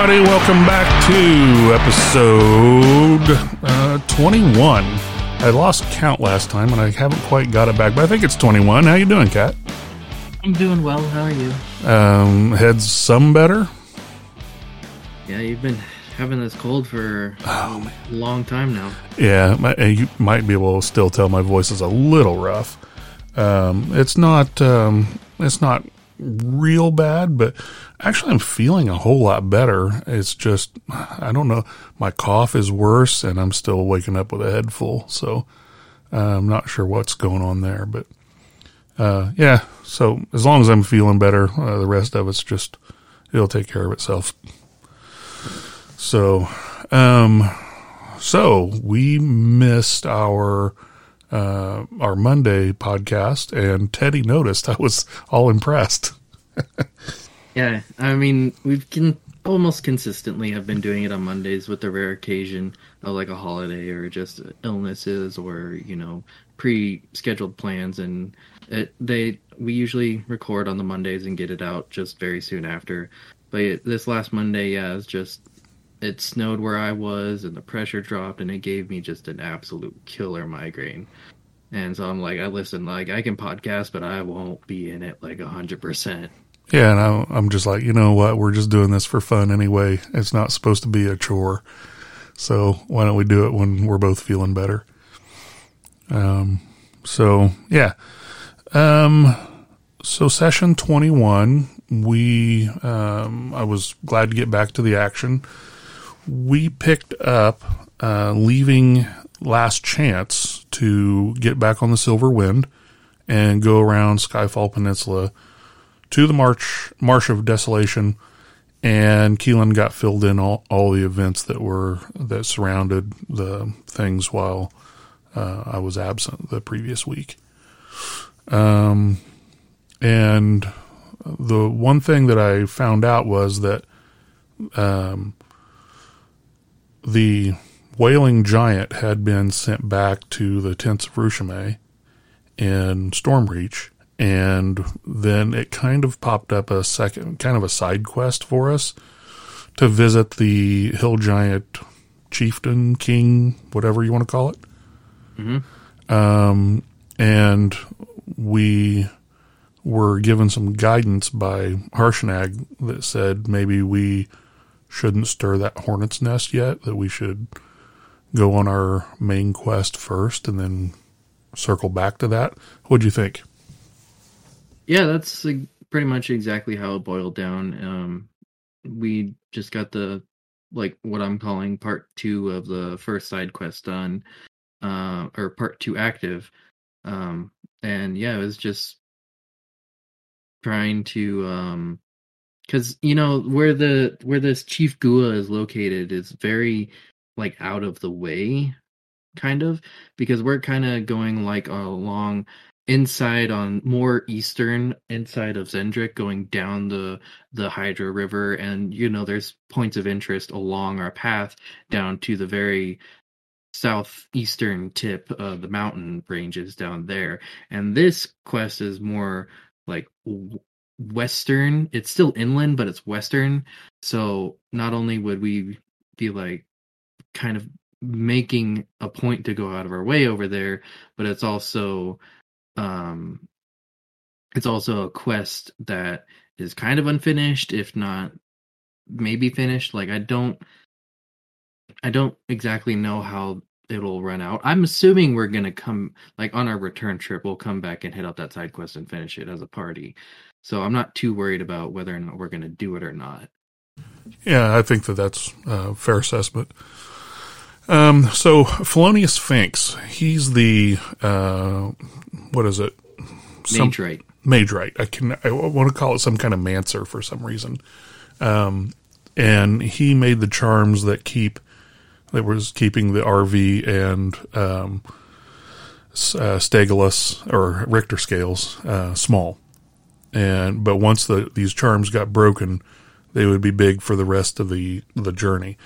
everybody. Welcome back to episode uh, 21. I lost count last time, and I haven't quite got it back, but I think it's 21. How you doing, Catt? I'm doing well. How are you? Um, head's some better. Yeah, you've been having this cold for a long time now. Yeah, my, uh, you might be able to still tell my voice is a little rough. Um, it's not. Um, it's not real bad, but actually, I'm feeling a whole lot better. It's just, I don't know. My cough is worse, and I'm still waking up with a head full. So uh, I'm not sure what's going on there, but uh, yeah. So as long as I'm feeling better, uh, the rest of it's just it'll take care of itself. So, um, so we missed our uh, our Monday podcast, and Teddy noticed. I was all impressed. Yeah, I mean, we've can almost consistently have been doing it on Mondays with the rare occasion of like a holiday or just illnesses or, you know, pre-scheduled plans and it, they we usually record on the Mondays and get it out just very soon after. But it, this last Monday, yeah, it's just it snowed where I was and the pressure dropped and it gave me just an absolute killer migraine. And so I'm like, I listen, like I can podcast, but I won't be in it like hundred percent. Yeah, and I, I'm just like, you know what? We're just doing this for fun anyway. It's not supposed to be a chore. So why don't we do it when we're both feeling better? Um, so yeah. Um, so session 21, we, um, I was glad to get back to the action. We picked up, uh, leaving last chance to get back on the Silver Wind and go around Skyfall Peninsula to the March Marsh of Desolation, and Keelan got filled in all, all the events that were that surrounded the things while uh, I was absent the previous week. Um, and the one thing that I found out was that um, the Wailing giant had been sent back to the tents of Rushame in Stormreach and then it kind of popped up a second kind of a side quest for us to visit the hill giant chieftain king whatever you want to call it. Mm-hmm. um, and we were given some guidance by Harshnag that said maybe we shouldn't stir that hornet's nest yet that we should go on our main quest first and then circle back to that. What'd you think Yeah, that's like, pretty much exactly how it boiled down. Um, we just got the like what I'm calling part two of the first side quest done, uh, or part two active. Um, and yeah, it was just trying to um, because you know where the where this Chief Gua is located is very like out of the way, kind of because we're kind of going like along inside on more eastern inside of Xen'drik going down the the Hydra River. And you know there's points of interest along our path down to the very southeastern tip of the mountain ranges down there. And this quest is more like western. It's still inland but it's western. So not only would we be like kind of making a point to go out of our way over there but it's also um it's also a quest that is kind of unfinished if not maybe finished. Like i don't i don't exactly know how it'll run out. I'm assuming we're gonna come like on our return trip we'll come back and hit out that side quest and finish it as a party. So i'm not too worried about whether or not we're gonna do it or not. Yeah, I think that that's a fair assessment. Um, so Felonious Finks, he's the uh, what is it? Right Mage. I can I want to call it some kind of mancer for some reason. Um, and he made the charms that keep that was keeping the RV and um, uh, Stegolas or Richter scales uh, small. And but once the these charms got broken, they would be big for the rest of the the journey.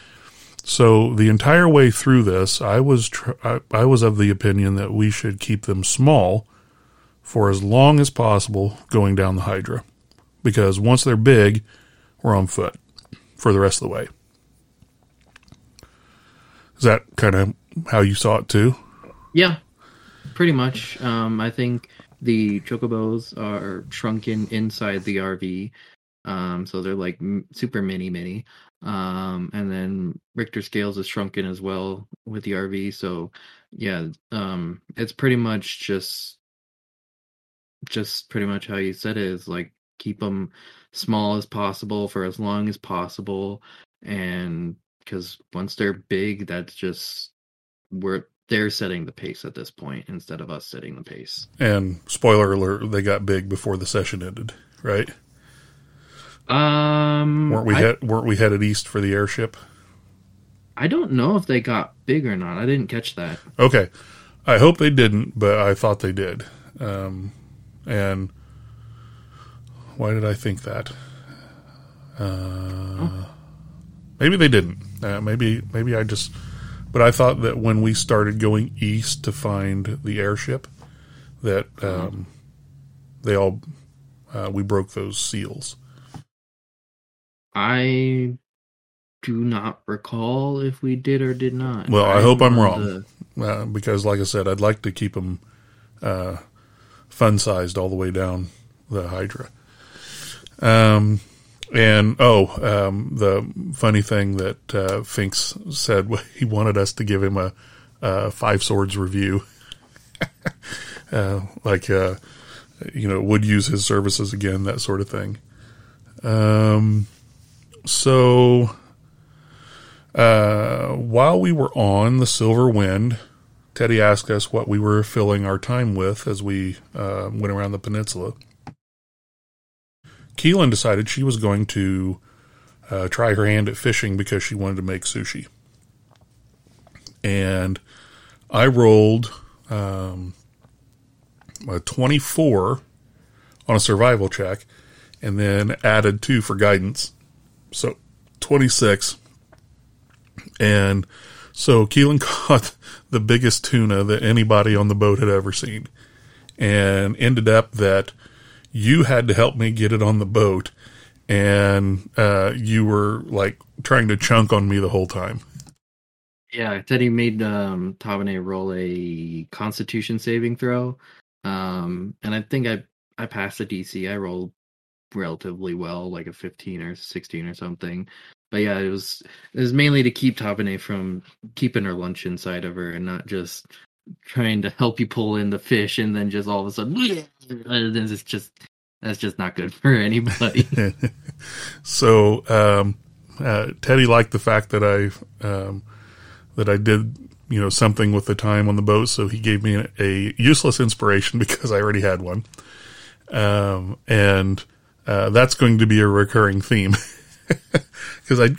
So the entire way through this, I was tr- I, I was of the opinion that we should keep them small for as long as possible going down the Hydra, because once they're big, we're on foot. for the rest of the way. Is that kind of how you saw it too? Yeah, pretty much. Um, I think the chocobos are shrunken inside the RV, um, so they're like super mini mini. Um, and then Richter scales is shrunken as well with the RV. So yeah, um, it's pretty much just just pretty much how you said it is like keep them small as possible for as long as possible and because once they're big that's just we're they're setting the pace at this point instead of us setting the pace And spoiler alert, they got big before the session ended, right? Um Weren't we I, head, weren't we headed east for the airship? I don't know if they got big or not i didn't catch that Okay. I hope they didn't, but I thought they did. Um, and why did I think that? Uh, Maybe they didn't. Uh, maybe maybe I just. But I thought that when we started going east to find the airship, that um, they all uh, we broke those seals. I do not recall if we did or did not Well, I hope I'm wrong. the- uh, because, like I said, I'd like to keep them uh, fun sized all the way down the Hydra. Um, and oh, um, the funny thing that uh, Finks said he wanted us to give him a, a Five Swords review, uh, like uh, you know would use his services again, that sort of thing. Um, so uh, while we were on the Silver Wind, Teddy asked us what we were filling our time with as we uh, went around the peninsula. Keelan decided she was going to uh, try her hand at fishing because she wanted to make sushi. And I rolled um, a 24 on a survival check and then added two for guidance. So 26. And so Keelan caught the biggest tuna that anybody on the boat had ever seen. And ended up that you had to help me get it on the boat. And uh, you were like trying to chunk on me the whole time. Yeah, Teddy made um Tabane roll a constitution saving throw. Um and I think I I passed the DC. I rolled relatively well, like a 15 or 16 or something. But yeah, it was it was mainly to keep Tabane from keeping her lunch inside of her and not just trying to help you pull in the fish and then just all of a sudden and then it's just that's just not good for anybody. so um, uh, Teddy liked the fact that I um, that I did you know something with the time on the boat, so he gave me a, a useless inspiration because I already had one, um, and uh, that's going to be a recurring theme because I.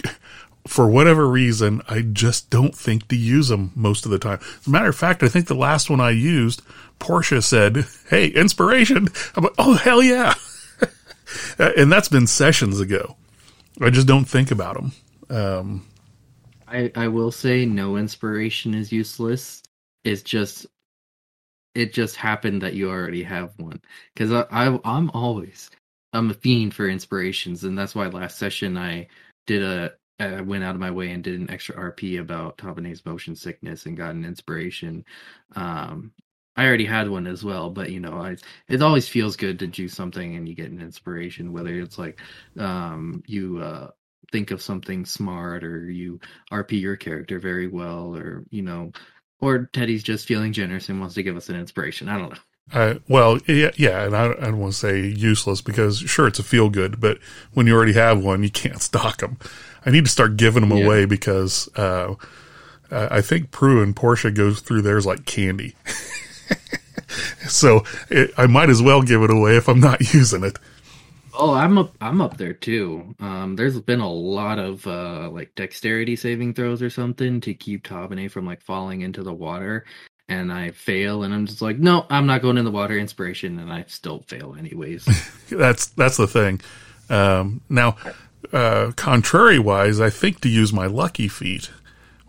For whatever reason, I just don't think to use them most of the time. As a matter of fact, I think the last one I used, Portia said, "Hey, inspiration!" I'm like, "Oh hell yeah!" and that's been sessions ago. I just don't think about them. Um, I I will say no inspiration is useless. It's just it just happened that you already have one because I, I I'm always I'm a fiend for inspirations and that's why last session I did a I went out of my way and did an extra RP about Tabane's motion sickness and got an inspiration. Um, I already had one as well, but you know, I it always feels good to do something and you get an inspiration, whether it's like um, you uh, think of something smart or you RP your character very well, or you know, or Teddy's just feeling generous and wants to give us an inspiration. I don't know. I, well, yeah, yeah, and I, I don't want to say useless because sure, it's a feel good, but when you already have one, you can't stock them. I need to start giving them Yeah. away because uh, I think Prue and Portia goes through theirs like candy. so it, I might as well give it away if I'm not using it. Oh, I'm up. I'm up there too. Um, there's been a lot of uh, like dexterity saving throws or something to keep Tabane from like falling into the water, and I fail, and I'm just like, no, I'm not going in the water. Inspiration, and I still fail anyways. That's that's the thing. Um, now, uh, contrary wise, I think to use my lucky feat,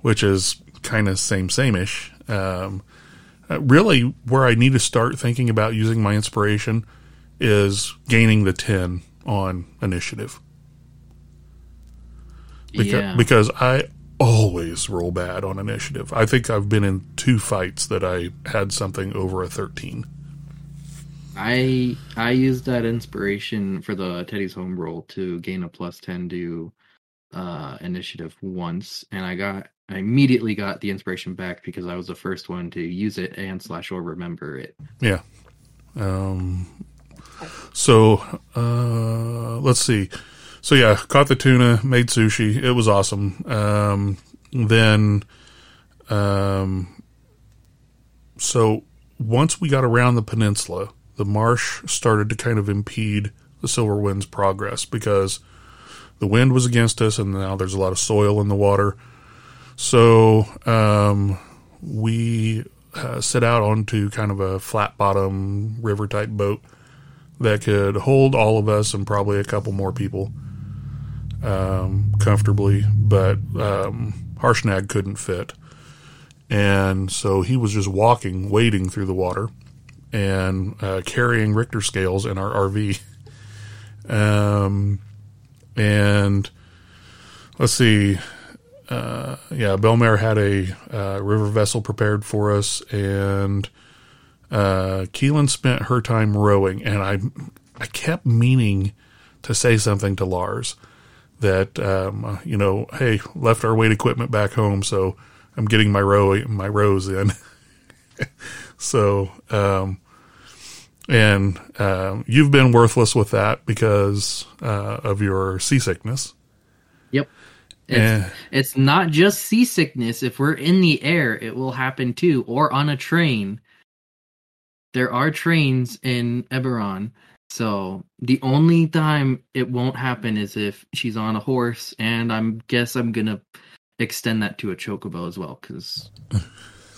which is kind of same same-ish. Um, uh, really, where I need to start thinking about using my inspiration is gaining the ten on initiative. Beca- yeah. because I always roll bad on initiative. I think I've been in two fights that I had something over a 13. I I used that inspiration for the Teddy's home roll to gain a plus ten to uh initiative once, and I got I immediately got the inspiration back because I was the first one to use it and slash or remember it. Yeah. Um, so uh, let's see. So yeah, caught the tuna, made sushi. It was awesome. Um, then, um, so once we got around the peninsula, the marsh started to kind of impede the Silver Wind's progress because the wind was against us, and now there's a lot of soil in the water. So um, we uh, set out onto kind of a flat bottom river type boat that could hold all of us and probably a couple more people um, comfortably, but um, Harshnag couldn't fit. And so he was just walking, wading through the water and uh, carrying Richter scales in our RV. Um, and let's see. Uh, yeah, Belmare had a uh, river vessel prepared for us, and uh, Keelan spent her time rowing. And I, I kept meaning to say something to Lars that um, you know, hey, left our weight equipment back home, so I'm getting my row my rows in. so, um, and um, you've been worthless with that because uh, of your seasickness. Yep. It's, Eh. it's not just seasickness. If we're in the air, it will happen too, or on a train. There are trains in Eberron, so the only time it won't happen is if she's on a horse, and I'm guess I'm gonna extend that to a chocobo as well because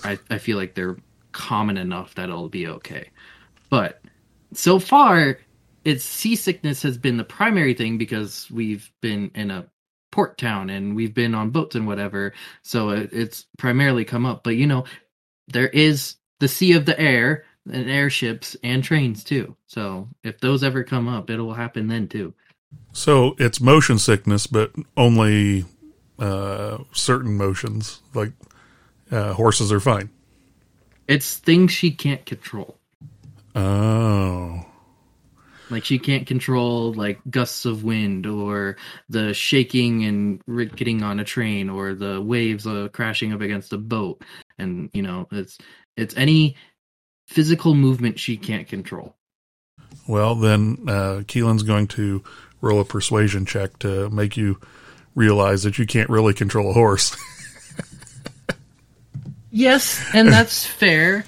I I feel like they're common enough that it'll be okay. But so far, it's seasickness has been the primary thing because we've been in a port town and we've been on boats and whatever. So it, it's primarily come up. But you know, there is the sea of the air and airships and trains too. So if those ever come up, it will happen then too. So it's motion sickness, but only uh, certain motions. Like uh, horses are fine. It's things she can't control. Oh, Like she can't control like gusts of wind or the shaking and getting on a train or the waves uh, crashing up against a boat. And you know, it's it's any physical movement she can't control. well then uh, Keelan's going to roll a persuasion check to make you realize that you can't really control a horse. Yes, and that's fair.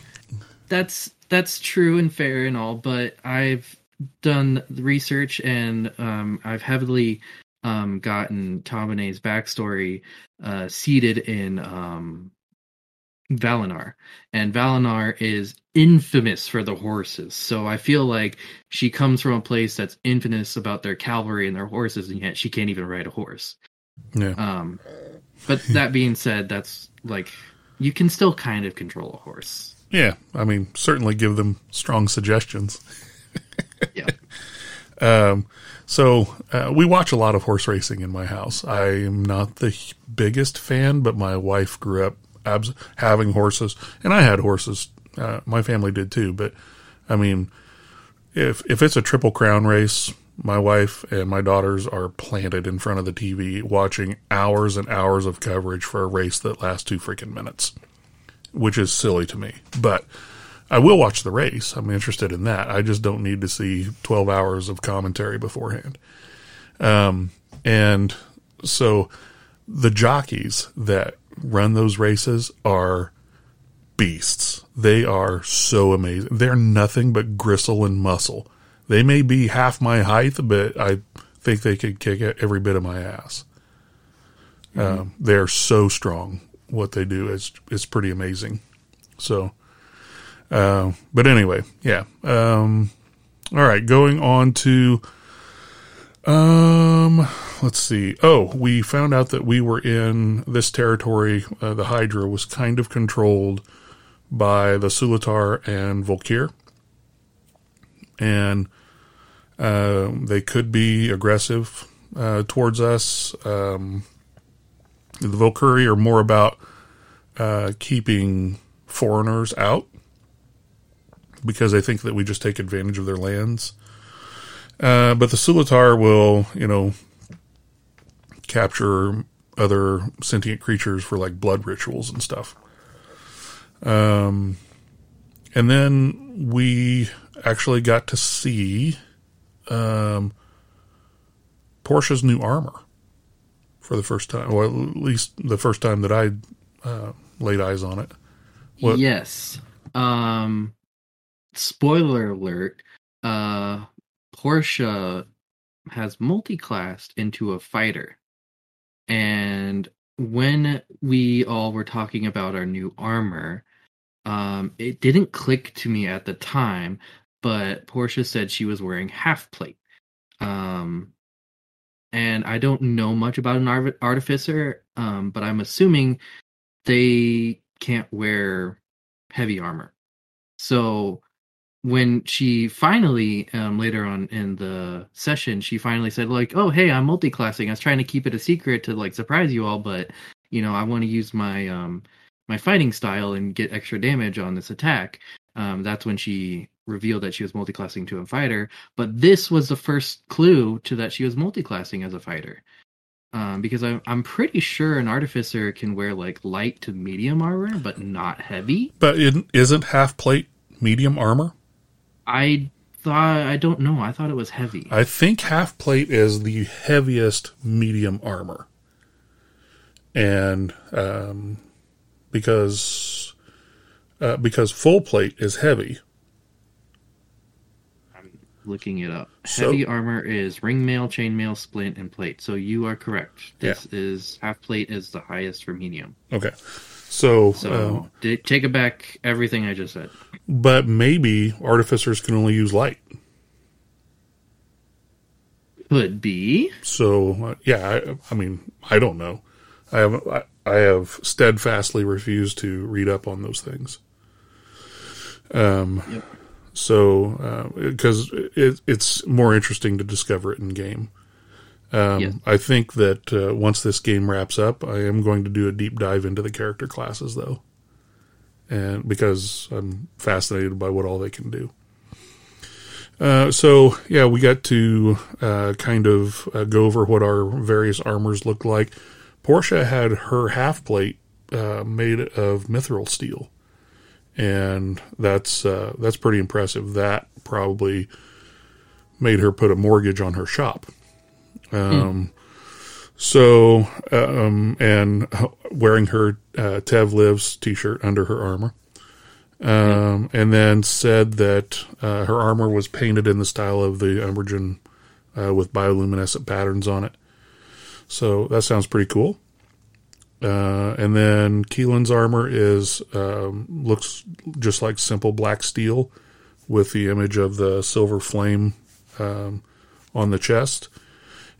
That's that's true and fair and all, but I've done the research and um, I've heavily um, gotten Tominay's backstory uh, seated in um, Valenar, and Valenar is infamous for the horses. So I feel like she comes from a place that's infamous about their cavalry and their horses, and yet she can't even ride a horse. yeah. Um, but that being said, that's like you can still kind of control a horse. Yeah, I mean, certainly give them strong suggestions. Yeah. Um, so uh, we watch a lot of horse racing in my house. I am not the biggest fan, but my wife grew up abs- having horses, and I had horses. Uh, my family did too. But I mean, if if it's a triple crown race, my wife and my daughters are planted in front of the TV watching hours and hours of coverage for a race that lasts two freaking minutes, which is silly to me. But I will watch the race. I'm interested in that. I just don't need to see 12 hours of commentary beforehand. Um, and so the jockeys that run those races are beasts. They are so amazing. They're nothing but gristle and muscle. They may be half my height, but I think they could kick every bit of my ass. Um, they're so strong. What they do is is pretty amazing. So, uh, but anyway, yeah. Um, all right, going on to um, let's see. Oh, we found out that we were in this territory. Uh, the Hydra was kind of controlled by the Sulatar and Volkir, and um, they could be aggressive uh, towards us. Um, The Vulkoori are more about uh, keeping foreigners out because they think that we just take advantage of their lands. Uh, but the Sulatar will, you know, capture other sentient creatures for like blood rituals and stuff. Um, and then we actually got to see um, Portia's new armor for the first time, or at least the first time that I uh, laid eyes on it. What? Yes. Um, spoiler alert. Uh, Portia has multiclassed into a fighter. And when we all were talking about our new armor, um, it didn't click to me at the time, but Portia said she was wearing half plate. Um, and I don't know much about an artificer, um, but I'm assuming they can't wear heavy armor. So when she finally um, later on in the session she finally said like oh hey i'm multi-classing i was trying to keep it a secret to like surprise you all but you know i want to use my um my fighting style and get extra damage on this attack um that's when she revealed that she was multi-classing to a fighter but this was the first clue to that she was multi-classing as a fighter um, because I'm I'm pretty sure an artificer can wear like light to medium armor, but not heavy. But it isn't half plate medium armor. I thought I don't know. I thought it was heavy. I think half plate is the heaviest medium armor, and um, because uh, because full plate is heavy. I'm looking it up. So, heavy armor is ring mail, chain mail, splint, and plate. So you are correct. This yeah. is half plate is the highest for medium. Okay. So, so uh, take it back everything I just said. But maybe artificers can only use light. Could be. So uh, yeah, I, I, mean, I don't know. I have I, I, have steadfastly refused to read up on those things. Um, yep. so because uh, it, it's more interesting to discover it in game. Um. I think that uh, once this game wraps up, I am going to do a deep dive into the character classes, though, and because I'm fascinated by what all they can do. Uh, so yeah, we got to uh, kind of uh, go over what our various armors looked like. Portia had her half plate uh, made of mithril steel, and that's uh, that's pretty impressive. That probably made her put a mortgage on her shop um, So, um, and wearing her uh, Tev Lives t shirt under her armor. Um, and then said that uh, her armor was painted in the style of the Umbragen uh, with bioluminescent patterns on it. So that sounds pretty cool. Uh, and then Keelan's armor is um, looks just like simple black steel with the image of the silver flame um, on the chest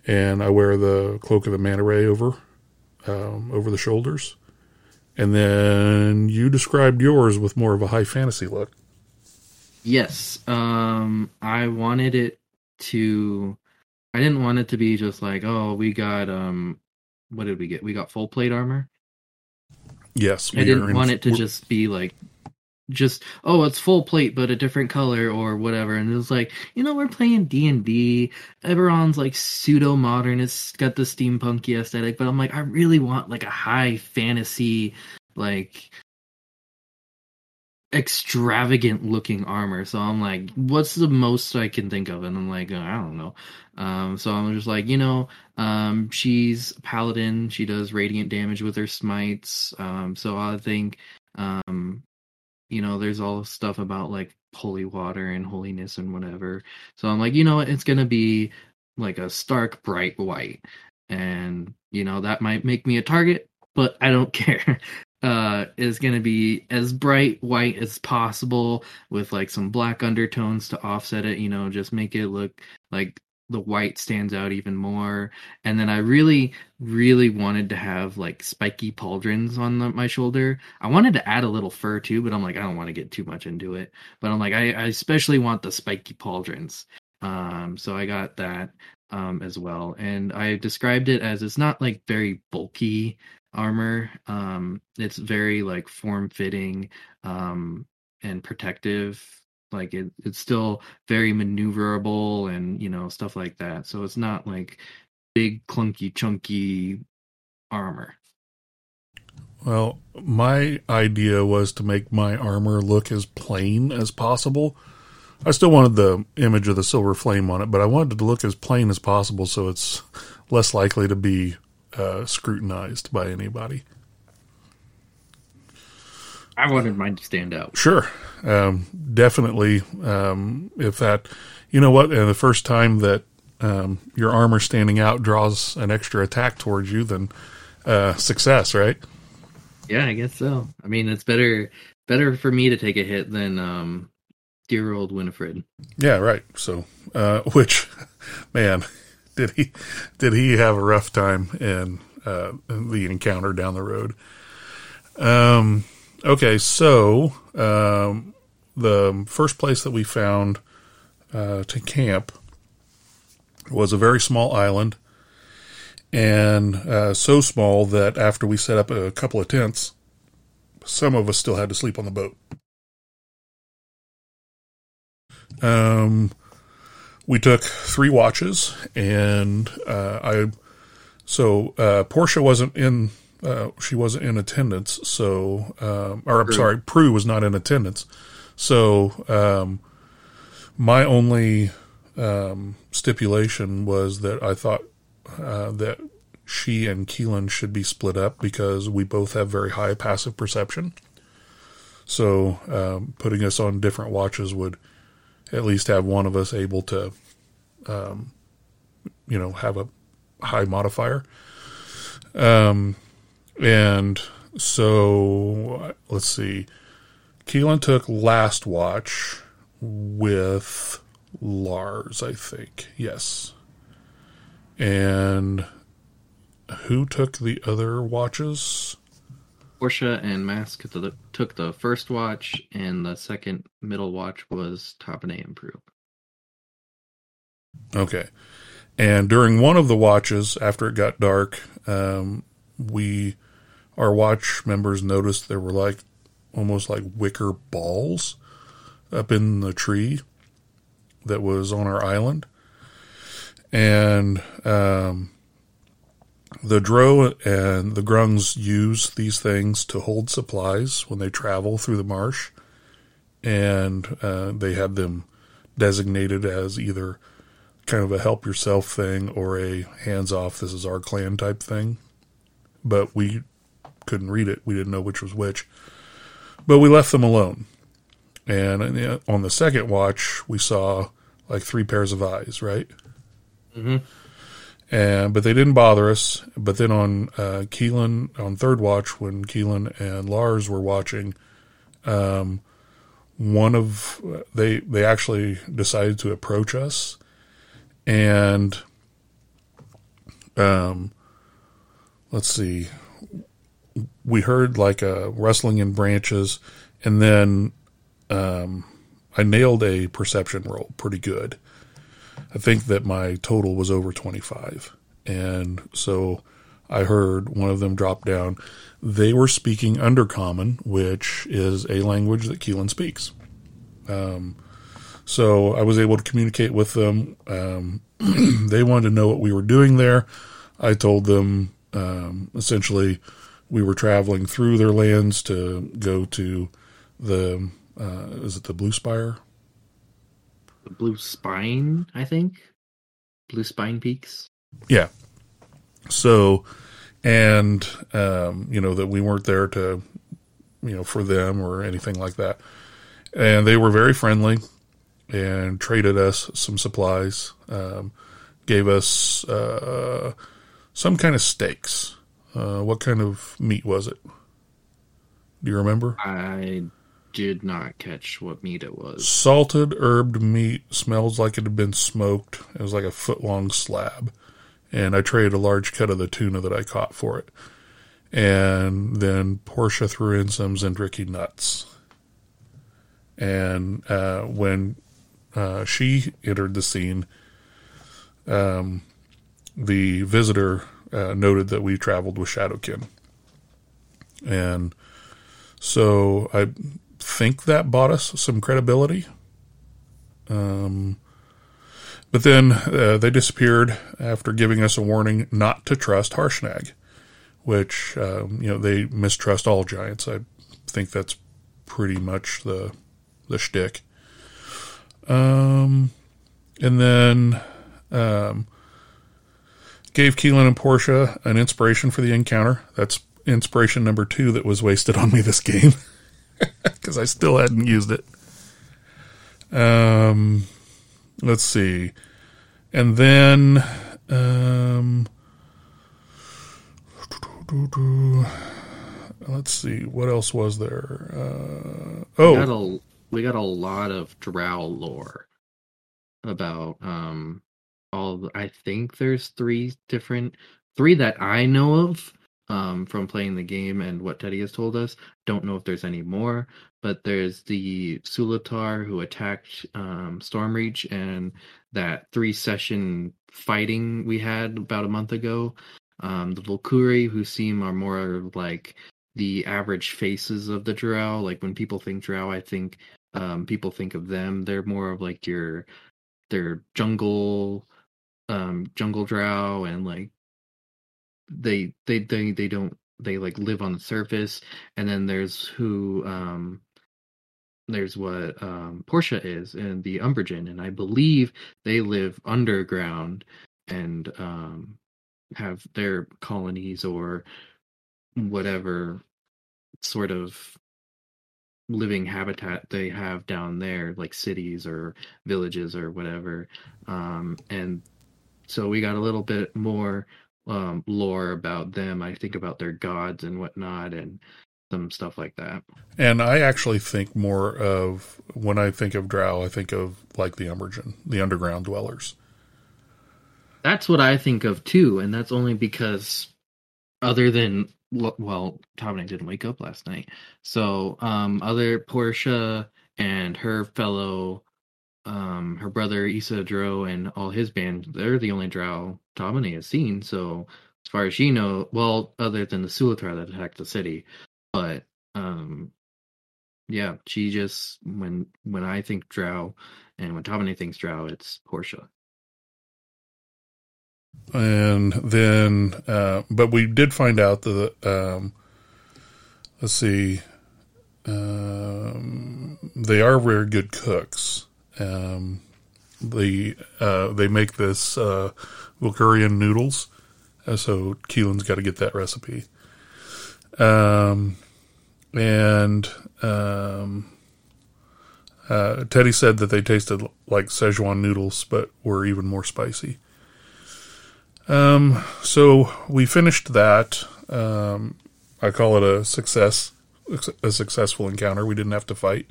and I wear the cloak of the manta ray over um, over the shoulders. And then you described yours with more of a high fantasy look. Yes, um, I wanted it to. I didn't want it to be just like, oh, we got um, what did we get? We got full plate armor. Yes, I didn't want it to just be like just oh it's full plate but a different color or whatever. And it was like you know we're playing d&d everyone's like pseudo modern it's got the steampunky aesthetic. But i'm like i really want like a high fantasy like extravagant looking armor. So i'm like what's the most i can think of? And i'm like i don't know. Um, so i'm just like you know um, she's paladin. She does radiant damage with her smites. Um, so i think um, you know, there's all stuff about like holy water and holiness and whatever. So I'm like, you know, it's gonna be like a stark bright white, and you know that might make me a target, but I don't care. Uh, is gonna be as bright white as possible with like some black undertones to offset it. You know, just make it look like the white stands out even more. And then I really, really wanted to have like spiky pauldrons on the, my shoulder. I wanted to add a little fur too, but I'm like, I don't want to get too much into it. But I'm like, I, I especially want the spiky pauldrons. Um, so I got that. um, as well. And I described it as it's not like very bulky armor. Um, it's very like form fitting um, and protective. Like it, it's still very maneuverable and you know stuff like that. So it's not like big clunky chunky armor. Well, my idea was to make my armor look as plain as possible. I still wanted the image of the silver flame on it, but I wanted it to look as plain as possible so it's less likely to be uh, scrutinized by anybody. I wanted mine to stand out. Sure, um, definitely. Um, if that, you know what, and the first time that um, your armor standing out draws an extra attack towards you, then uh, success, right? Yeah, I guess so. I mean, it's better better for me to take a hit than um, dear old Winifred. Yeah, right. So, uh, which man did he did he have a rough time in, uh, in the encounter down the road? Um, okay, so um, the first place that we found uh, to camp was a very small island, and uh, so small that after we set up a couple of tents, some of us still had to sleep on the boat. Um, we took three watches, and uh, I so uh, Portia wasn't in. Uh, she wasn't in attendance, so um, or I'm Prue. sorry, Prue was not in attendance. So um, my only um, stipulation was that I thought uh, that she and Keelan should be split up because we both have very high passive perception. So um, putting us on different watches would at least have one of us able to, um, you know, have a high modifier. Um, and so let's see. Keelan took last watch with Lars, I think. Yes. And who took the other watches? Portia and Mask took the, first watch, and the second middle watch was Tabane and Prue. Okay. And during one of the watches, after it got dark, um, we, our watch members noticed there were like almost like wicker balls up in the tree that was on our island. And um, the Drow and the Grungs use these things to hold supplies when they travel through the marsh. And uh, they had them designated as either kind of a help yourself thing or a hands off, this is our clan type thing. But we couldn't read it. We didn't know which was which. But we left them alone. And on the second watch, we saw like three pairs of eyes, right? Mm-hmm. And but they didn't bother us. But then on uh, Keelan on third watch, when Keelan and Lars were watching, um, one of they they actually decided to approach us, and um, let's see, we heard like a rustling in branches, and then um, I nailed a perception roll pretty good. I think that my total was over 25. And so I heard one of them drop down. They were speaking Undercommon, which is a language that Keelan speaks. Um, so I was able to communicate with them. Um, they wanted to know what we were doing there. I told them um, essentially we were traveling through their lands to go to the uh, is it the Blue Spire? The Blue Spine, I think. Blue Spine Peaks. Yeah. So, and um, you know that we weren't there to, you know, for them or anything like that. And they were very friendly and traded us some supplies. Um, gave us uh, some kind of steaks. Uh, what kind of meat was it? Do you remember? I did not catch what meat it was. Salted herbed meat smells like it had been smoked. It was like a foot long slab. And I traded a large cut of the tuna that I caught for it. And then Portia threw in some Zendriki nuts. And uh, when uh, she entered the scene, um, the visitor uh, noted that we traveled with Shadowkin. And so I think that bought us some credibility. Um, but then uh, they disappeared after giving us a warning not to trust Harshnag, which, um, you know, they mistrust all giants. I think that's pretty much the, the shtick. Um, and then, um, gave Keelan and Portia an inspiration for the encounter. That's inspiration number two that was wasted on me this game because I still hadn't used it. Um, let's see, and then um, let's see what else was there. Uh, oh, we got, a, we got a lot of Drow lore about um all. I think there's three different three that I know of um, from playing the game and what Teddy has told us. Don't know if there's any more, but there's the Sulatar who attacked um, Stormreach and that three session fighting we had about a month ago. Um, the Vulkoori who seem are more like the average faces of the Drow. Like when people think Drow, I think um, people think of them. They're more of like your their jungle um jungle drow and like they they they they don't they like live on the surface. And then there's who um there's what um Portia is and the Umbragen. And I believe they live underground and um have their colonies or whatever sort of living habitat they have down there like cities or villages or whatever. Um and so we got a little bit more um, lore about them. I think about their gods and whatnot, and some stuff like that. And I actually think more of when I think of Drow, I think of like the Umbragen, the underground dwellers. That's what I think of too, and that's only because, other than well, Tom and I didn't wake up last night, so um, other Portia and her fellow um her brother Isidro and all his band, they're the only drow Domine has seen. So as far as she knows, well, other than the Sulatar that attacked the city, but um yeah, she just when when I think drow and when Domine thinks drow, it's Portia. And then uh but we did find out that um let's see um they are very good cooks um, the uh, they make this uh, Volkurian noodles, uh, so Keelan's got to get that recipe. Um, and um, uh, Teddy said that they tasted like Szechuan noodles, but were even more spicy. Um, so we finished that. Um, I call it a success, a successful encounter. We didn't have to fight.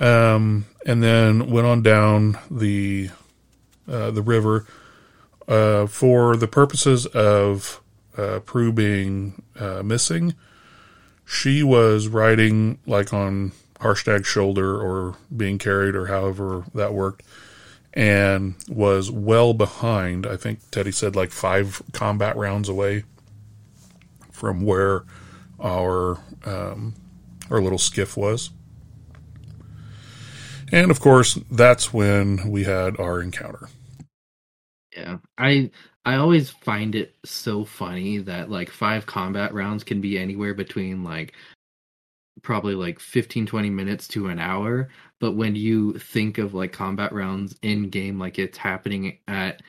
Um, and then went on down the uh, the river uh, for the purposes of uh, Prue being uh, missing. She was riding like on Harshnag's shoulder or being carried or however that worked, and was well behind. I think Teddy said like five combat rounds away from where our um, our little skiff was. And of course, that's when we had our encounter. Yeah. I I always find it so funny that like five combat rounds can be anywhere between like probably like 15 20 minutes to an hour, but when you think of like combat rounds in game like it's happening at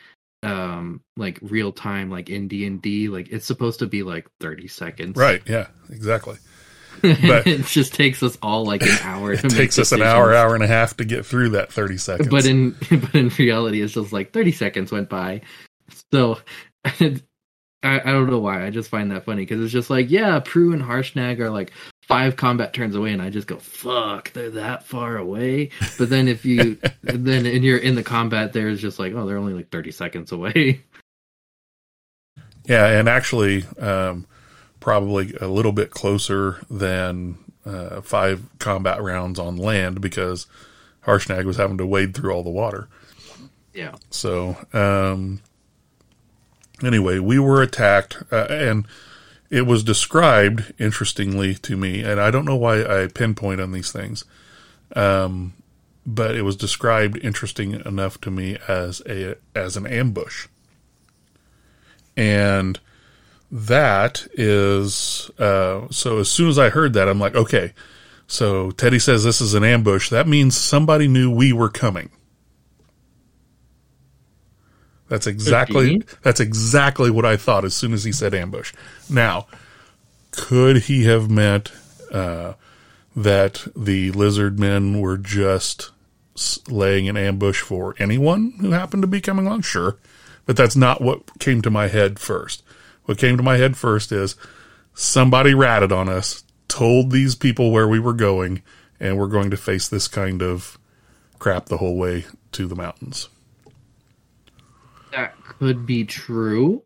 um like real time like in D&D like it's supposed to be like 30 seconds. Right, yeah, exactly. But it just takes us all like an hour. it takes us an hour, hour and a half to get through that thirty seconds. But in but in reality, it's just like thirty seconds went by. So I, I don't know why. I just find that funny because it's just like, yeah, Prue and Harshnag are like five combat turns away, and I just go, fuck, they're that far away. But then if you then and you're in the combat, there's just like, oh, they're only like thirty seconds away. Yeah, and actually, um, probably a little bit closer than uh, five combat rounds on land because Harshnag was having to wade through all the water. Yeah. So, um, anyway, we were attacked, uh, and it was described interestingly to me, and I don't know why I pinpoint on these things, um, but it was described interesting enough to me as a as an ambush, and that is uh, so. As soon as I heard that, I'm like, okay. So Teddy says this is an ambush. That means somebody knew we were coming. That's exactly that's exactly what I thought as soon as he said ambush. Now, could he have meant uh, that the lizard men were just laying an ambush for anyone who happened to be coming along? Sure, but that's not what came to my head first. What came to my head first is somebody ratted on us, told these people where we were going, and we're going to face this kind of crap the whole way to the mountains. That could be true.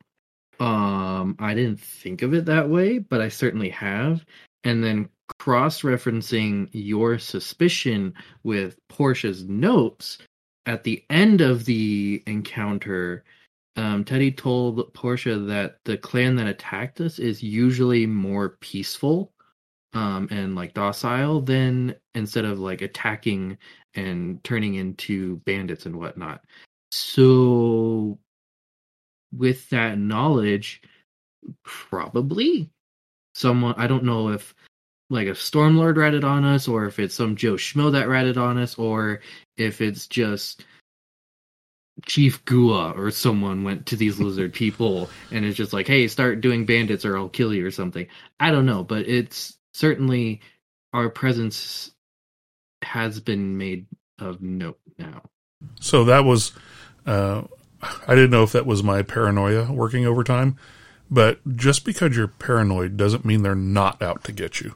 Um, I didn't think of it that way, but I certainly have. And then cross referencing your suspicion with Portia's notes at the end of the encounter, um, Teddy told Portia that the clan that attacked us is usually more peaceful um, and like docile than instead of like attacking and turning into bandits and whatnot. So, with that knowledge, probably someone, I don't know if like a Stormlord ratted on us, or if it's some Joe Schmo that ratted on us, or if it's just Chief Gua or someone went to these lizard people and it's just like, hey, start doing bandits or I'll kill you or something. I don't know, but it's certainly our presence has been made of note now. So that was, uh, I didn't know if that was my paranoia working overtime, but just because you're paranoid doesn't mean they're not out to get you.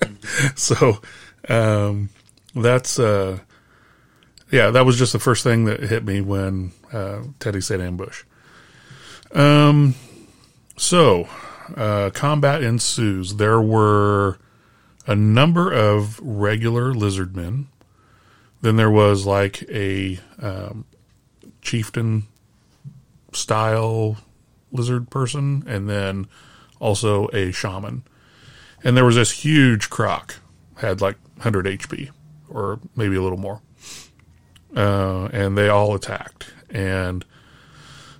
so, um, that's, uh, yeah, that was just the first thing that hit me when, uh, Teddy said ambush. Um, so, uh, combat ensues. There were a number of regular lizard men then there was like a um, chieftain style lizard person, and then also a shaman. And there was this huge croc, had like 100 HP, or maybe a little more. Uh, and they all attacked. And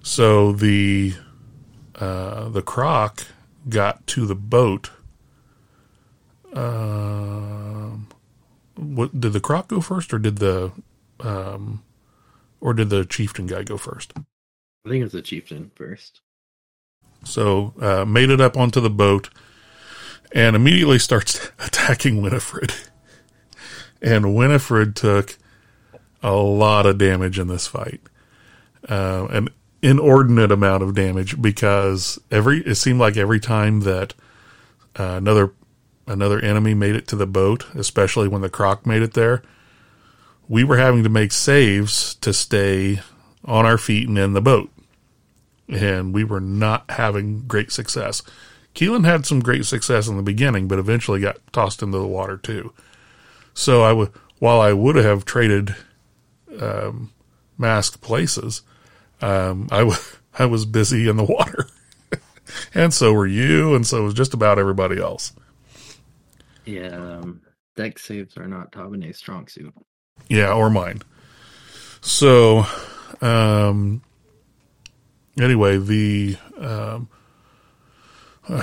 so the uh, the croc got to the boat. Um, what did the croc go first, or did the um, or did the chieftain guy go first? I think it was the chieftain first. So uh, made it up onto the boat, and immediately starts attacking Winifred. And Winifred took a lot of damage in this fight, uh, an inordinate amount of damage because every it seemed like every time that uh, another another enemy made it to the boat, especially when the croc made it there, we were having to make saves to stay on our feet and in the boat. And we were not having great success. Keelan had some great success in the beginning, but eventually got tossed into the water too. So I would, while I would have traded um, mask places, um, I, w- I was busy in the water. and so were you, and so was just about everybody else. Yeah, um, Dex saves are not Tabane's strong suit. Yeah, or mine. So, um, anyway, the um,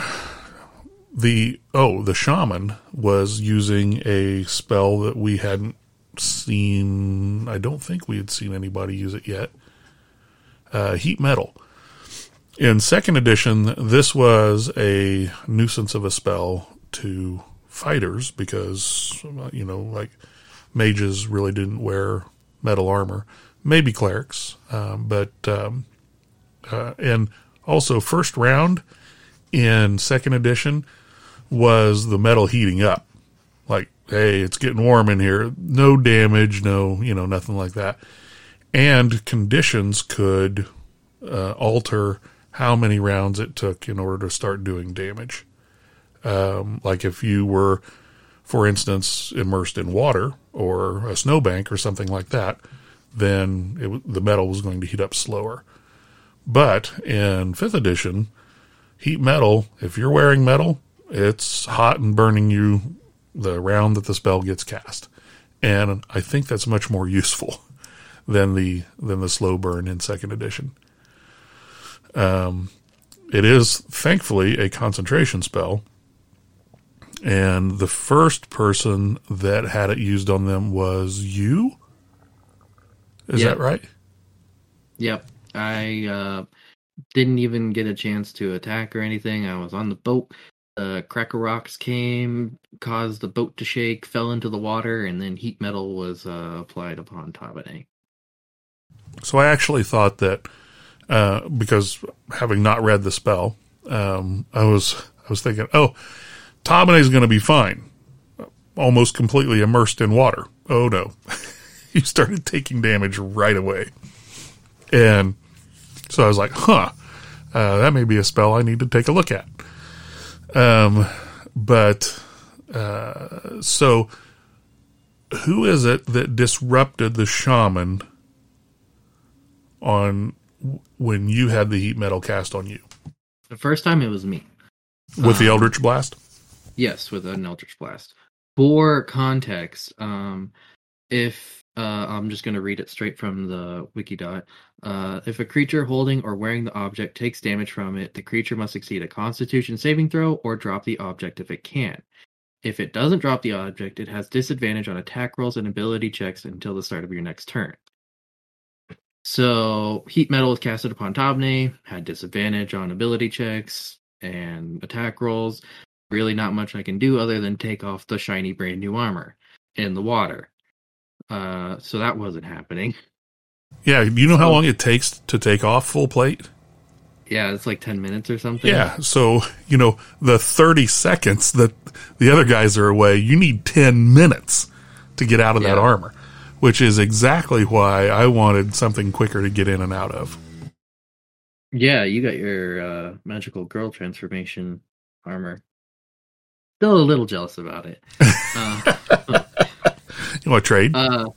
the oh, the shaman was using a spell that we hadn't seen. I don't think we had seen anybody use it yet. Uh, heat metal. In second edition, this was a nuisance of a spell to fighters because you know, like mages really didn't wear metal armor. Maybe clerics, um, but um, uh, and also first round in second edition was the metal heating up. Hey, it's getting warm in here. No damage, no, you know, nothing like that. And conditions could uh, alter how many rounds it took in order to start doing damage. Um, like if you were, for instance, immersed in water or a snowbank or something like that, then it, the metal was going to heat up slower. But in fifth edition, heat metal, if you're wearing metal, it's hot and burning you the round that the spell gets cast. And I think that's much more useful than the than the slow burn in second edition. Um, it is thankfully a concentration spell, and the first person that had it used on them was you. Is Yep. that right? Yep. I uh, didn't even get a chance to attack or anything. I was on the boat. The cracker rocks came, caused the boat to shake, fell into the water, and then heat metal was uh, applied upon Tabane. So I actually thought that uh, because having not read the spell, um, I was I was thinking, oh, Tabane is going to be fine, almost completely immersed in water. Oh no, you started taking damage right away, and so I was like, huh, uh, that may be a spell I need to take a look at. Um, but uh, so who is it that disrupted the shaman? on when you had the heat metal cast on you The first time it was me. with the Um, Eldritch Blast. Yes, with an Eldritch Blast. For context, um, if uh, I'm just going to read it straight from the Wikidot. Uh, if a creature holding or wearing the object takes damage from it, the creature must succeed a Constitution saving throw or drop the object if it can. If it doesn't drop the object, it has disadvantage on attack rolls and ability checks until the start of your next turn. So, heat metal is casted upon Tabane, had disadvantage on ability checks and attack rolls really not much I can do other than take off the shiny brand new armor in the water. Uh, so that wasn't happening. Yeah, you know how long it takes to take off full plate? Yeah, it's like ten minutes or something. Yeah, so you know the thirty seconds that the other guys are away, you need ten minutes to get out of that armor, which is exactly why I wanted something quicker to get in and out of. yeah. You got your uh, magical girl transformation armor. Still a little jealous about it. Uh, You want to trade? uh,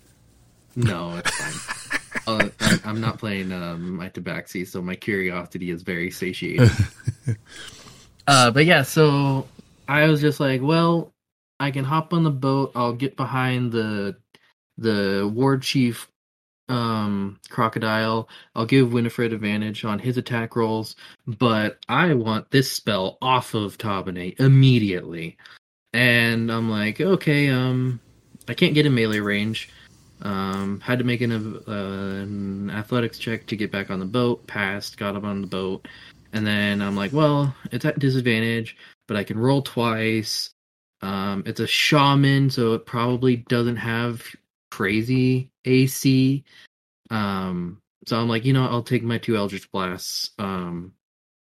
no, it's fine. Uh, I'm, I'm not playing um, my Tabaxi, so my curiosity is very satiated. uh, but yeah, so I was just like, well, I can hop on the boat. I'll get behind the the war chief um crocodile. I'll give Winifred advantage on his attack rolls, but I want this spell off of Tabane immediately. And I'm like, okay, um I can't get in melee range. Um had to make an, uh, an athletics check to get back on the boat, passed, got up on the boat. And then I'm like, well, it's at disadvantage, but I can roll twice. Um, it's a shaman, so it probably doesn't have crazy AC. Um, so I'm like, you know, I'll take my two Eldritch Blasts um,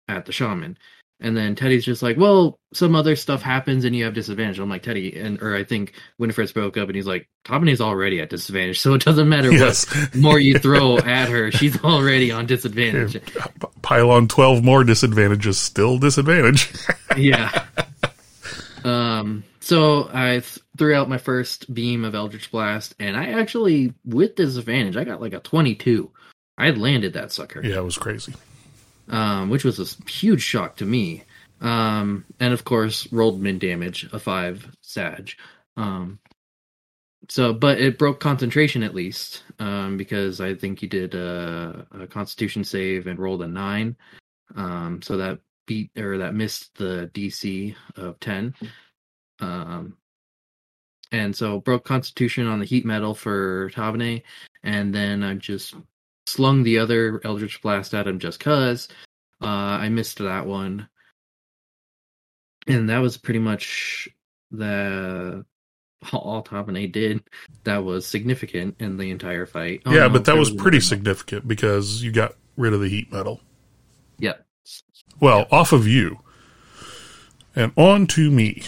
at the shaman. And then Teddy's just like, well, some other stuff happens and you have disadvantage. I'm like, Teddy, and or I think Winifred spoke up and he's like, Tabane's already at disadvantage, so it doesn't matter yes, what more you throw at her, she's already on disadvantage. Pile on twelve more disadvantages, still disadvantage. yeah. Um. So I th- threw out my first beam of Eldritch Blast, and I actually, with disadvantage, I got like a twenty-two. I landed that sucker, yeah, it was crazy. Um, which was a huge shock to me. Um, and of course, rolled min damage, a five Sag. Um, so, but it broke concentration at least, um, because I think you did a, a Constitution save and rolled a nine. Um, so that beat or that missed the DC of ten. Um, and so broke Constitution on the heat metal for Tabane, and then I just slung the other Eldritch Blast at him just cause. Uh, I missed that one, and that was pretty much the all Tabane did. That was significant in the entire fight. Oh, yeah, no, but that was pretty significant because you got rid of the heat metal. Yeah. Well, off of you and on to me.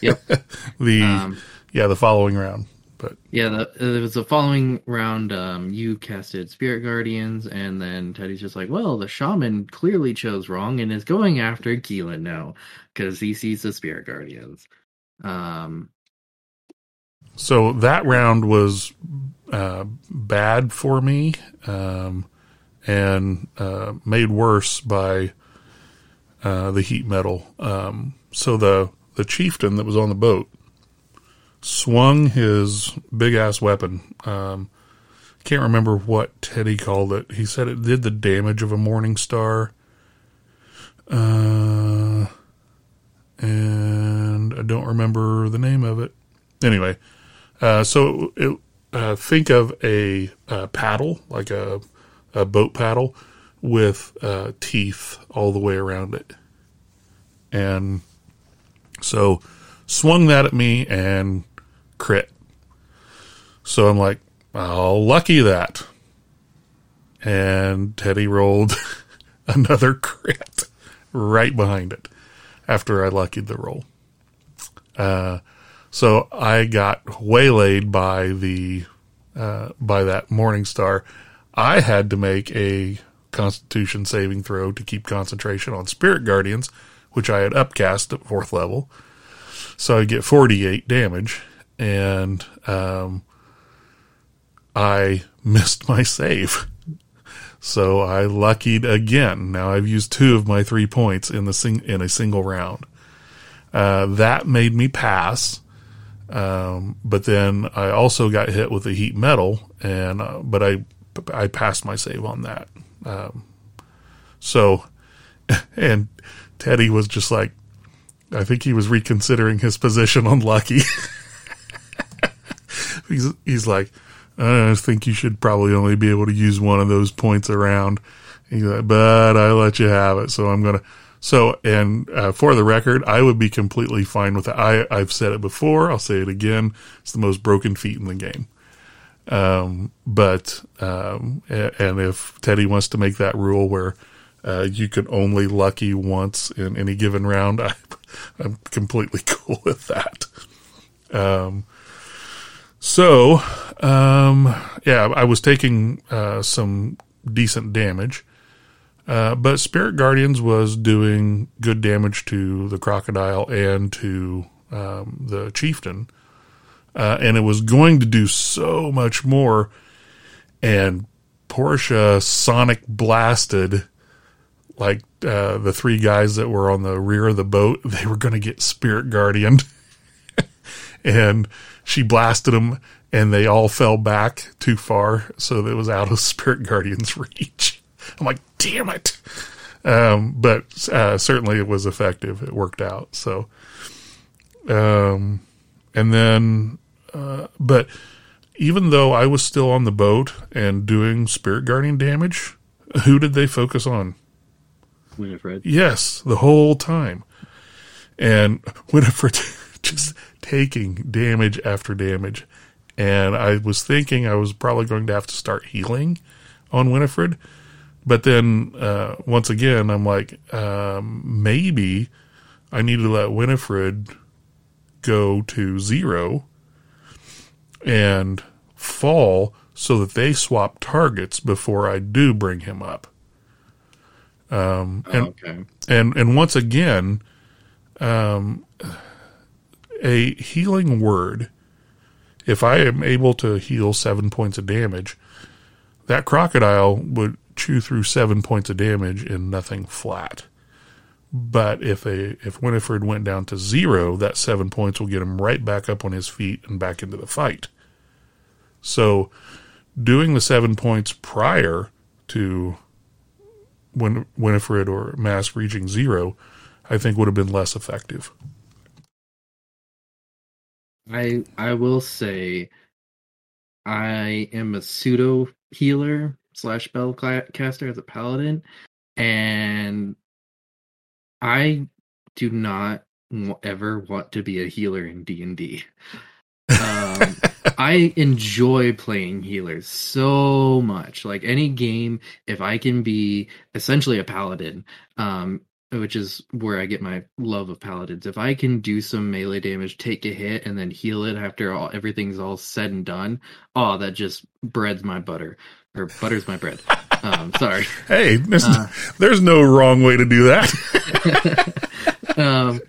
Yep. the Um, yeah, the following round. But Yeah, the, it was the following round. Um, you casted Spirit Guardians, and then Teddy's just like, "Well, the shaman clearly chose wrong and is going after Keelan now because he sees the Spirit Guardians." Um, so that round was uh, bad for me, um, and uh, made worse by uh, the heat metal. Um, so the the chieftain that was on the boat swung his big ass weapon. Um, can't remember what Teddy called it. He said it did the damage of a morning star. Uh, and I don't remember the name of it. Anyway, uh, so it, uh, think of a, a, paddle, like a, a boat paddle, with uh, teeth all the way around it. And so swung that at me and crit. So I'm like, oh, lucky that. And Teddy rolled another crit right behind it after I luckied the roll. Uh, so I got waylaid by the uh, by that morning star. I had to make a Constitution saving throw to keep concentration on Spirit Guardians, which I had upcast at fourth level. So I get 48 damage, and um, I missed my save. So I luckied again. Now I've used two of my three points in the sing- in a single round. Uh, that made me pass. Um, but then I also got hit with a heat metal, and uh, but I I passed my save on that. Um, so, and Teddy was just like, I think he was reconsidering his position on Lucky. he's, he's like, I think you should probably only be able to use one of those points around. He's like, but I let you have it. So I'm going to, so, and uh, for the record, I would be completely fine with it. I, I've said it before. I'll say it again. It's the most broken feat in the game. Um, but, um, and if Teddy wants to make that rule where, uh, you can only lucky once in any given round, I, I'm completely cool with that. Um, so, um, yeah, I was taking uh, some decent damage, uh, but Spirit Guardians was doing good damage to the crocodile and to um, the chieftain, uh, and it was going to do so much more. And Portia sonic blasted like uh, the three guys that were on the rear of the boat. They were going to get Spirit Guardian, and she blasted them and they all fell back too far. So it was out of Spirit Guardian's reach. I'm like, damn it. Um, but uh, certainly it was effective. It worked out. So, um, and then, uh, but even though I was still on the boat and doing Spirit Guardian damage, who did they focus on? Winifred. Yes, the whole time. And Winifred just taking damage after damage. And I was thinking I was probably going to have to start healing on Winifred. But then uh, once again, I'm like, um, maybe I need to let Winifred go to zero and fall so that they swap targets before I do bring him up. Um, and, okay. and and once again, um, a healing word, if I am able to heal seven points of damage, that crocodile would chew through seven points of damage in nothing flat. But if a if Winifred went down to zero, that seven points will get him right back up on his feet and back into the fight. So, doing the seven points prior to Win- Winifred or Mass reaching zero, I think would have been less effective. I I will say I am a pseudo healer slash spell caster as a paladin, and I do not ever want to be a healer in D and D. Um, I enjoy playing healers so much. Like any game, if I can be essentially a paladin, um, which is where I get my love of paladins. If I can do some melee damage, take a hit, and then heal it after all everything's all said and done, oh, that just breads my butter or butters my bread. Um, sorry. Hey, there's, uh, there's no wrong way to do that. um,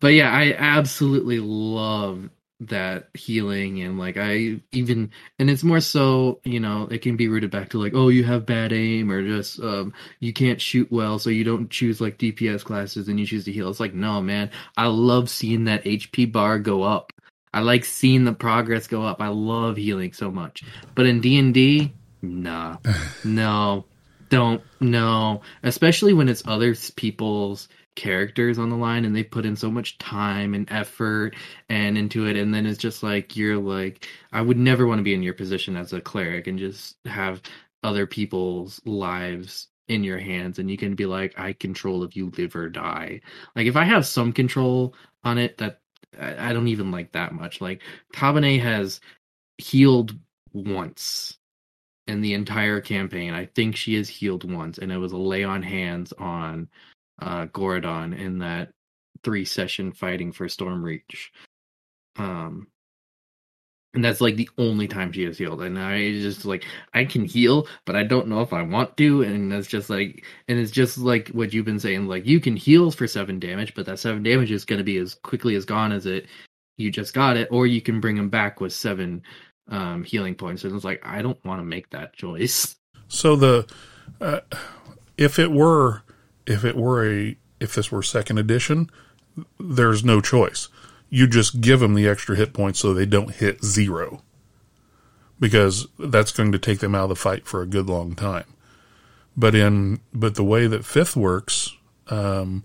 but yeah, I absolutely love that healing and like I even and it's more so you know it can be rooted back to like oh you have bad aim or just um you can't shoot well so you don't choose like DPS classes and you choose to heal. It's like no man I love seeing that HP bar go up. I like seeing the progress go up. I love healing so much. But in D&D nah no don't no. Especially when it's other people's characters on the line and they put in so much time and effort and into it and then it's just like you're like I would never want to be in your position as a cleric and just have other people's lives in your hands and you can be like I control if you live or die. Like if I have some control on it that I, I don't even like that much. Like Tabane has healed once in the entire campaign. I think she has healed once and it was a lay on hands on uh, Gorodon in that three session fighting for Stormreach. Um, and that's like the only time she has healed. And I just like I can heal, but I don't know if I want to. And that's just like, and it's just like what you've been saying. Like you can heal for seven damage, but that seven damage is going to be as quickly as gone as it you just got it, or you can bring them back with seven um, healing points. And it's like I don't want to make that choice. So the uh, if it were if it were a if this were second edition, there's no choice. You just give them the extra hit points so they don't hit zero. Because that's going to take them out of the fight for a good long time. But in but the way that fifth works, um,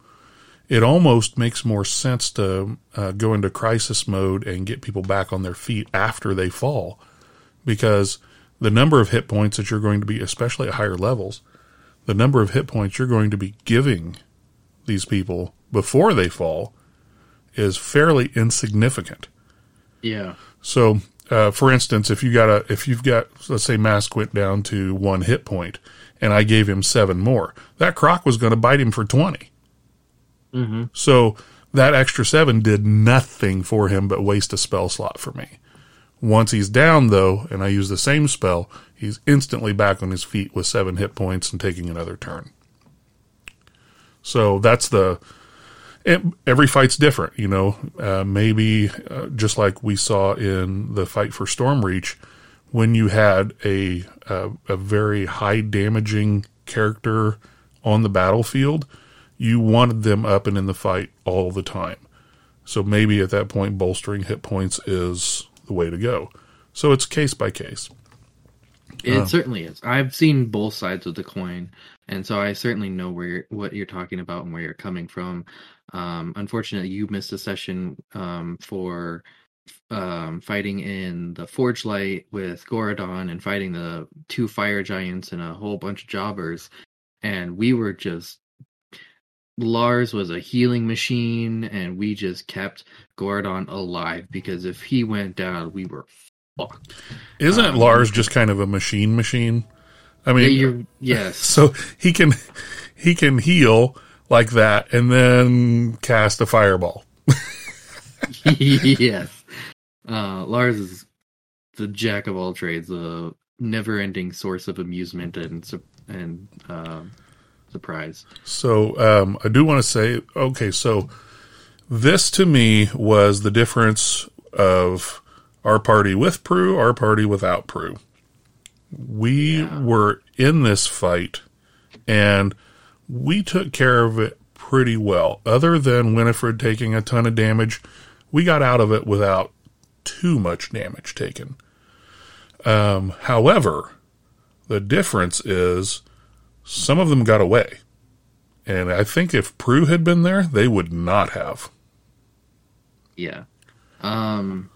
it almost makes more sense to uh, go into crisis mode and get people back on their feet after they fall, because the number of hit points that you're going to be, especially at higher levels, the number of hit points you're going to be giving these people before they fall is fairly insignificant. Yeah. So, uh, for instance, if you got a, if you've got, let's say, Mask went down to one hit point, and I gave him seven more, that croc was going to bite him for 20 mm-hmm. So that extra seven did nothing for him but waste a spell slot for me. Once he's down, though, and I use the same spell, he's instantly back on his feet with seven hit points and taking another turn. So that's the. It, every fight's different, you know. Uh, maybe uh, just like we saw in the fight for Stormreach, when you had a, a a very high damaging character on the battlefield, you wanted them up and in the fight all the time. So maybe at that point, bolstering hit points is the way to go. So it's case by case. It uh, certainly is. I've seen both sides of the coin, and so I certainly know where you're, what you're talking about and where you're coming from. Um, unfortunately, you missed a session um, for um, fighting in the Forge Light with Gorodon and fighting the two fire giants and a whole bunch of jobbers, and we were just Lars was a healing machine, and we just kept Gorodon alive because if he went down, we were fucked. Isn't um, Lars just kind of a machine machine? I mean, yeah, yes. So he can he can heal like that, and then cast a fireball. yes, uh, Lars is the jack of all trades, the never-ending source of amusement and and. Uh, surprise. So um, I do want to say, okay, so this to me was the difference of our party with Prue, our party without Prue. We yeah. were in this fight and we took care of it pretty well. Other than Winifred taking a ton of damage, we got out of it without too much damage taken. Um, however, the difference is some of them got away. And I think if Prue had been there, they would not have. Yeah. Um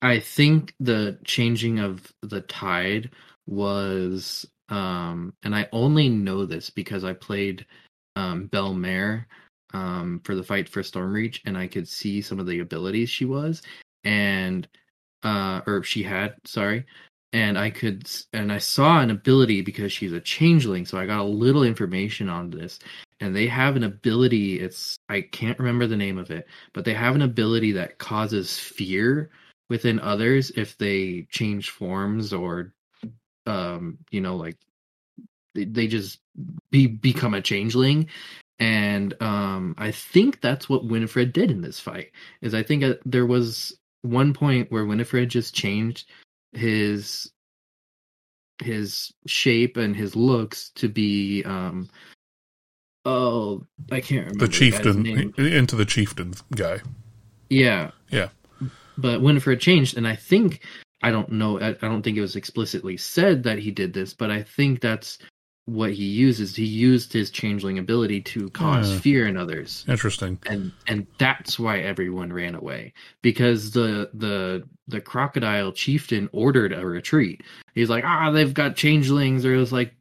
I think the changing of the tide was um and I only know this because I played um Belle Mare um for the fight for Stormreach and I could see some of the abilities she was and uh or she had, sorry and I could and I saw an ability because she's a changeling, so I got a little information on this. And they have an ability, it's I can't remember the name of it, but they have an ability that causes fear within others if they change forms or um, you know, like they, they just be become a changeling. And um I think that's what Winifred did in this fight. Is I think uh, there was one point where Winifred just changed his his shape and his looks to be um oh I can't remember The chieftain name. into the chieftain guy. Yeah. Yeah. But Winifred changed, and I think I don't know. I, I don't think it was explicitly said that he did this, but I think that's what he uses. He used his changeling ability to cause Yeah. fear in others, Interesting. and and that's why everyone ran away because the the the crocodile chieftain ordered a retreat. He's like, ah, they've got changelings, or it was like.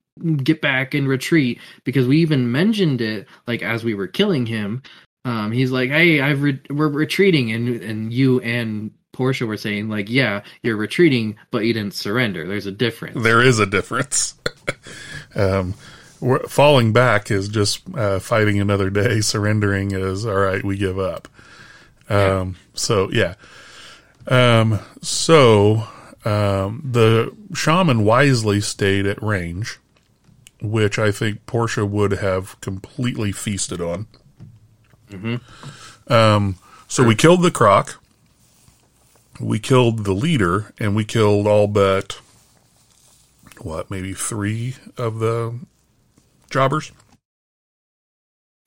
Get back and retreat because we even mentioned it like as we were killing him um, he's like, "Hey, I've re- we're retreating," and and you and Portia were saying like, "Yeah, you're retreating, but you didn't surrender. There's a difference." There is a difference. um, falling back is just uh, fighting another day. Surrendering is all right. We give up. Um, So yeah. Um, so um, the shaman wisely stayed at range, which I think Portia would have completely feasted on. Um, so we killed the croc. We killed the leader, and we killed all but what, maybe three of the jobbers.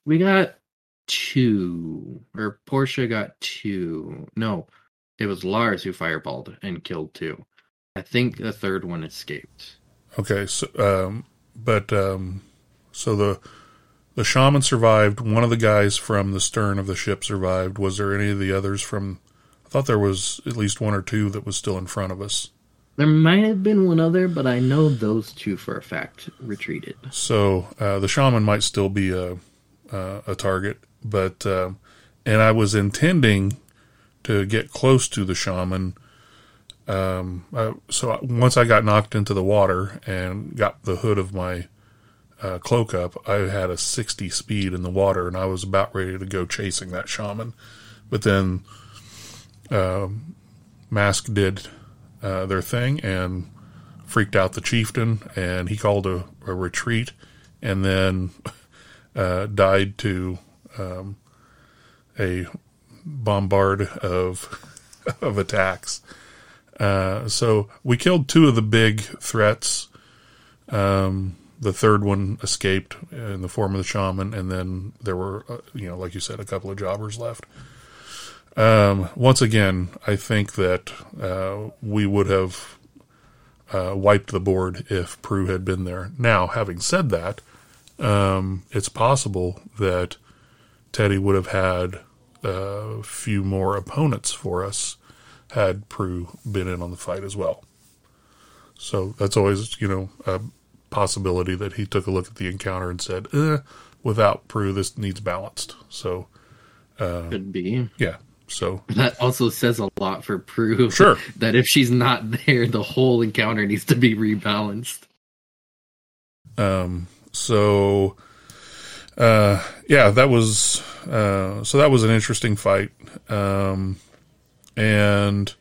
We got two, or Portia got two. No, it was Lars who fireballed and killed two. I think the third one escaped. Okay, so um, but um, so the the shaman survived. One of the guys from the stern of the ship survived. Was there any of the others from? I thought there was at least one or two that was still in front of us. There might have been one other, but I know those two for a fact retreated. So uh, the shaman might still be a uh, a target, but uh, and I was intending to get close to the shaman. Um, uh, so once I got knocked into the water and got the hood of my uh, cloak up, I had a 60 speed in the water, and I was about ready to go chasing that shaman. But then um, Mask did uh, their thing and freaked out the chieftain, and he called a, a retreat, and then uh, died to um, a bombard of of attacks. Uh, so we killed two of the big threats. Um, the third one escaped in the form of the shaman, and then there were, uh, you know, like you said, a couple of jobbers left. Um, once again, I think that uh, we would have uh, wiped the board if Prue had been there. Now, having said that, um, it's possible that Teddy would have had a few more opponents for us had Prue been in on the fight as well. So that's always, you know, a possibility that he took a look at the encounter and said, eh, without Prue, this needs balanced. So, Could be. yeah. So, That also says a lot for Prue. Sure. that if she's not there, the whole encounter needs to be rebalanced. Um, so, uh, yeah, that was, uh, so that was an interesting fight. Um, and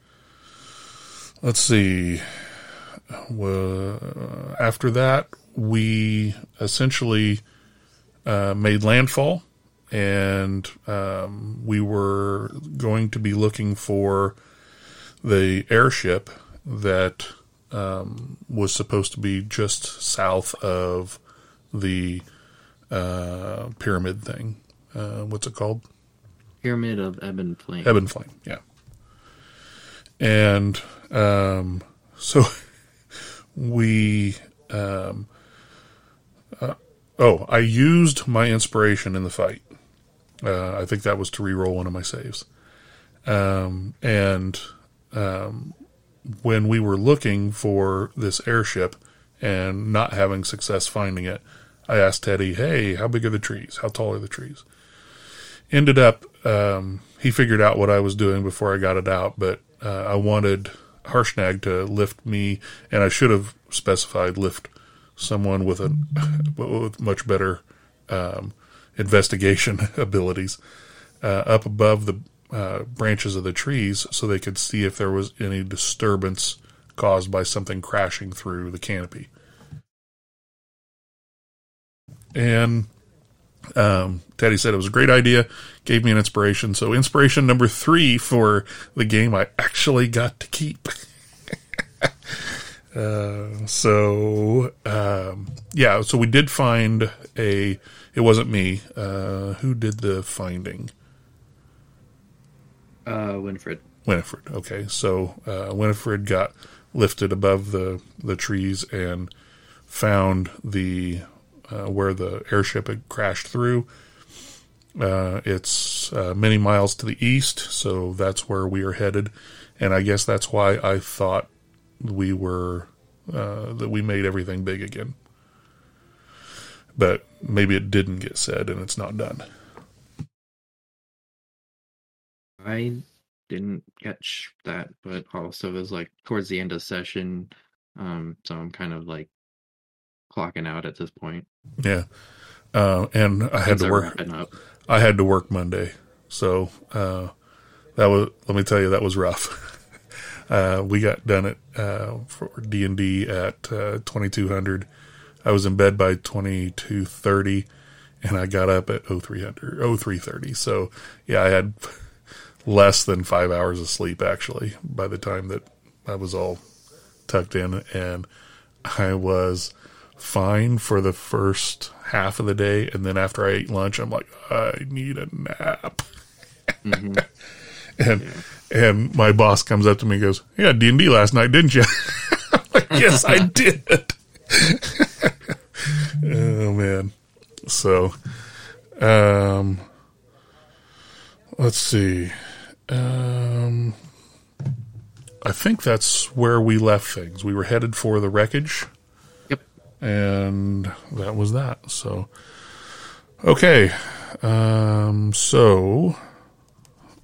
let's see, well, after that, we essentially, uh, made landfall and, um, we were going to be looking for the airship that, um, was supposed to be just south of the uh, pyramid thing. Uh, what's it called? Pyramid of Ebon Flame. Ebon Flame. Yeah. And um, so we. Um, uh, oh, I used my inspiration in the fight. Uh, I think that was to re-roll one of my saves. Um, and um, when we were looking for this airship and not having success finding it, I asked Teddy, "Hey, how big are the trees? How tall are the trees?" Ended up, um, he figured out what I was doing before I got it out, but uh, I wanted Harshnag to lift me, and I should have specified lift someone with a with much better um, investigation abilities uh, up above the uh, branches of the trees so they could see if there was any disturbance caused by something crashing through the canopy. And Um, Teddy said it was a great idea, gave me an inspiration. So, inspiration number three for the game I actually got to keep. uh, so, um, yeah, so we did find a, it wasn't me. Uh, who did the finding? Uh, Winifred. Winifred. Okay, so uh, Winifred got lifted above the the trees and found the uh, where the airship had crashed through. Uh, it's uh, many miles to the east, so that's where we are headed, and I guess that's why I thought we were uh, that we made everything big again. But maybe it didn't get said, and it's not done. I didn't catch that, but also it was like towards the end of session, um, so I'm kind of like clocking out at this point. Yeah, uh, and I had Things to work. I had to work Monday, so uh, that was. Let me tell you, that was rough. uh, we got done at uh, for D and D at uh, twenty two hundred. I was in bed by twenty two thirty, and I got up at 0300, 0330. So yeah, I had less than five hours of sleep actually by the time that I was all tucked in, and I was fine for the first half of the day, and then after I ate lunch, I'm like, I need a nap. Mhm. And and my boss comes up to me and goes, "Yeah, D and D last night, didn't you?" Like, yes, I did. oh man. So, um, let's see. Um, I think that's where we left things. We were headed for the wreckage Yep. and that was that. So, okay, um, so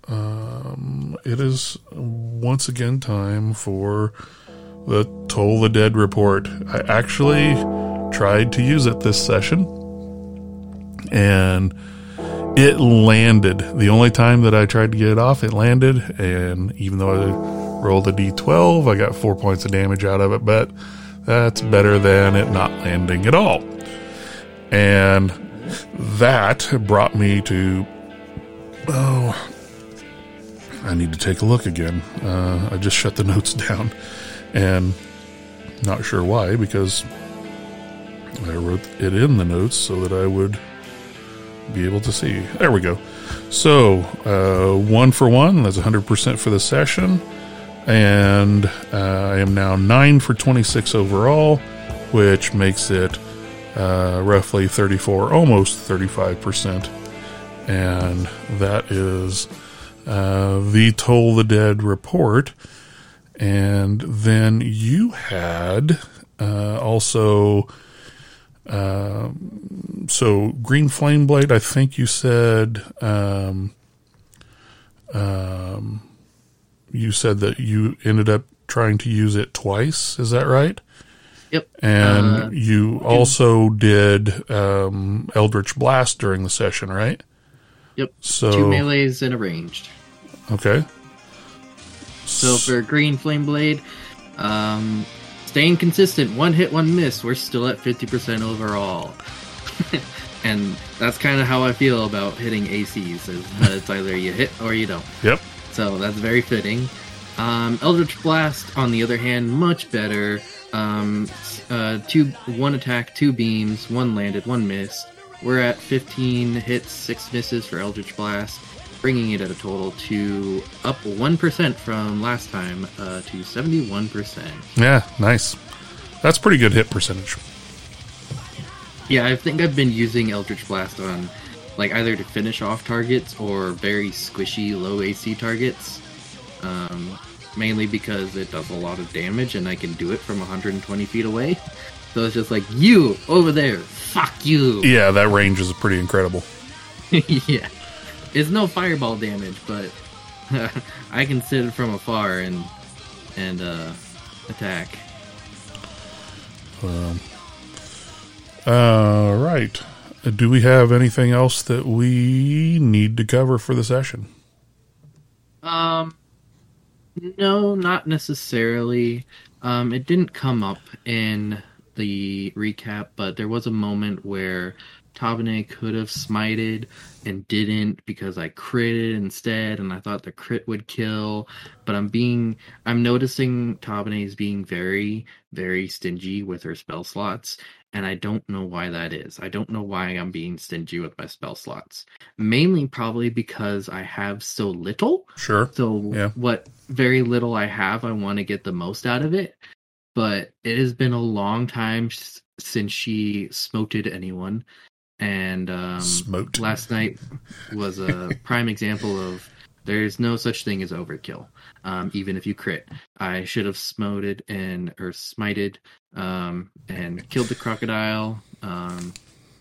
um, it is once again time for the Toll the Dead report. I actually tried to use it this session, and it landed. The only time that I tried to get it off, it landed, and even though I rolled a d12, I got four points of damage out of it, but that's better than it not landing at all. And that brought me to. Oh, I need to take a look again. Uh, I just shut the notes down. And not sure why, because I wrote it in the notes so that I would be able to see. There we go. So, uh, one for one, that's 100% for the session and uh, I am now 9 for 26 overall, which makes it uh, roughly 34, almost 35%. And that is uh, the Toll the Dead report. And then you had uh, also. Um, so Green Flame Blade, I think you said um, um, you said that you ended up trying to use it twice. Is that right? Yep. And Uh, you also did um, Eldritch Blast during the session, right? Yep. So Two melees and a ranged. okay. So for Green Flame Blade, um, staying consistent, one hit, one miss. We're still at 50% overall. and that's kind of how I feel about hitting ACs. Is it's either you hit or you don't. Yep. So that's very fitting. Um, Eldritch Blast, on the other hand, much better. Um, uh, two, one attack, two beams, one landed, one missed. We're at 15 hits, six misses for Eldritch Blast, bringing it at a total to up 1% from last time uh, to 71%. Yeah, nice. That's pretty good hit percentage. Yeah, I think I've been using Eldritch Blast on like either to finish off targets or very squishy low AC targets. Um, mainly because it does a lot of damage and I can do it from 120 feet away. So it's just like you over there, fuck you. Yeah, that range is pretty incredible. yeah, it's no fireball damage, but I can sit from afar and and uh, attack. Um, all right. Do we have anything else that we need to cover for the session? Um, no, not necessarily. Um, it didn't come up in the recap, but there was a moment where Tabane could have smited and didn't because I critted instead, and I thought the crit would kill. But I'm being, I'm noticing Tabane is being very, very stingy with her spell slots, and I don't know why that is. I don't know why I'm being stingy with my spell slots. Mainly, probably because I have so little. Sure. So Yeah. what very little I have, I want to get the most out of it. But it has been a long time since she smoted anyone, and um, Smoked. last night was a prime example of there's no such thing as overkill. Um, even if you crit, I should have smoted and or smited um, and killed the crocodile. Um,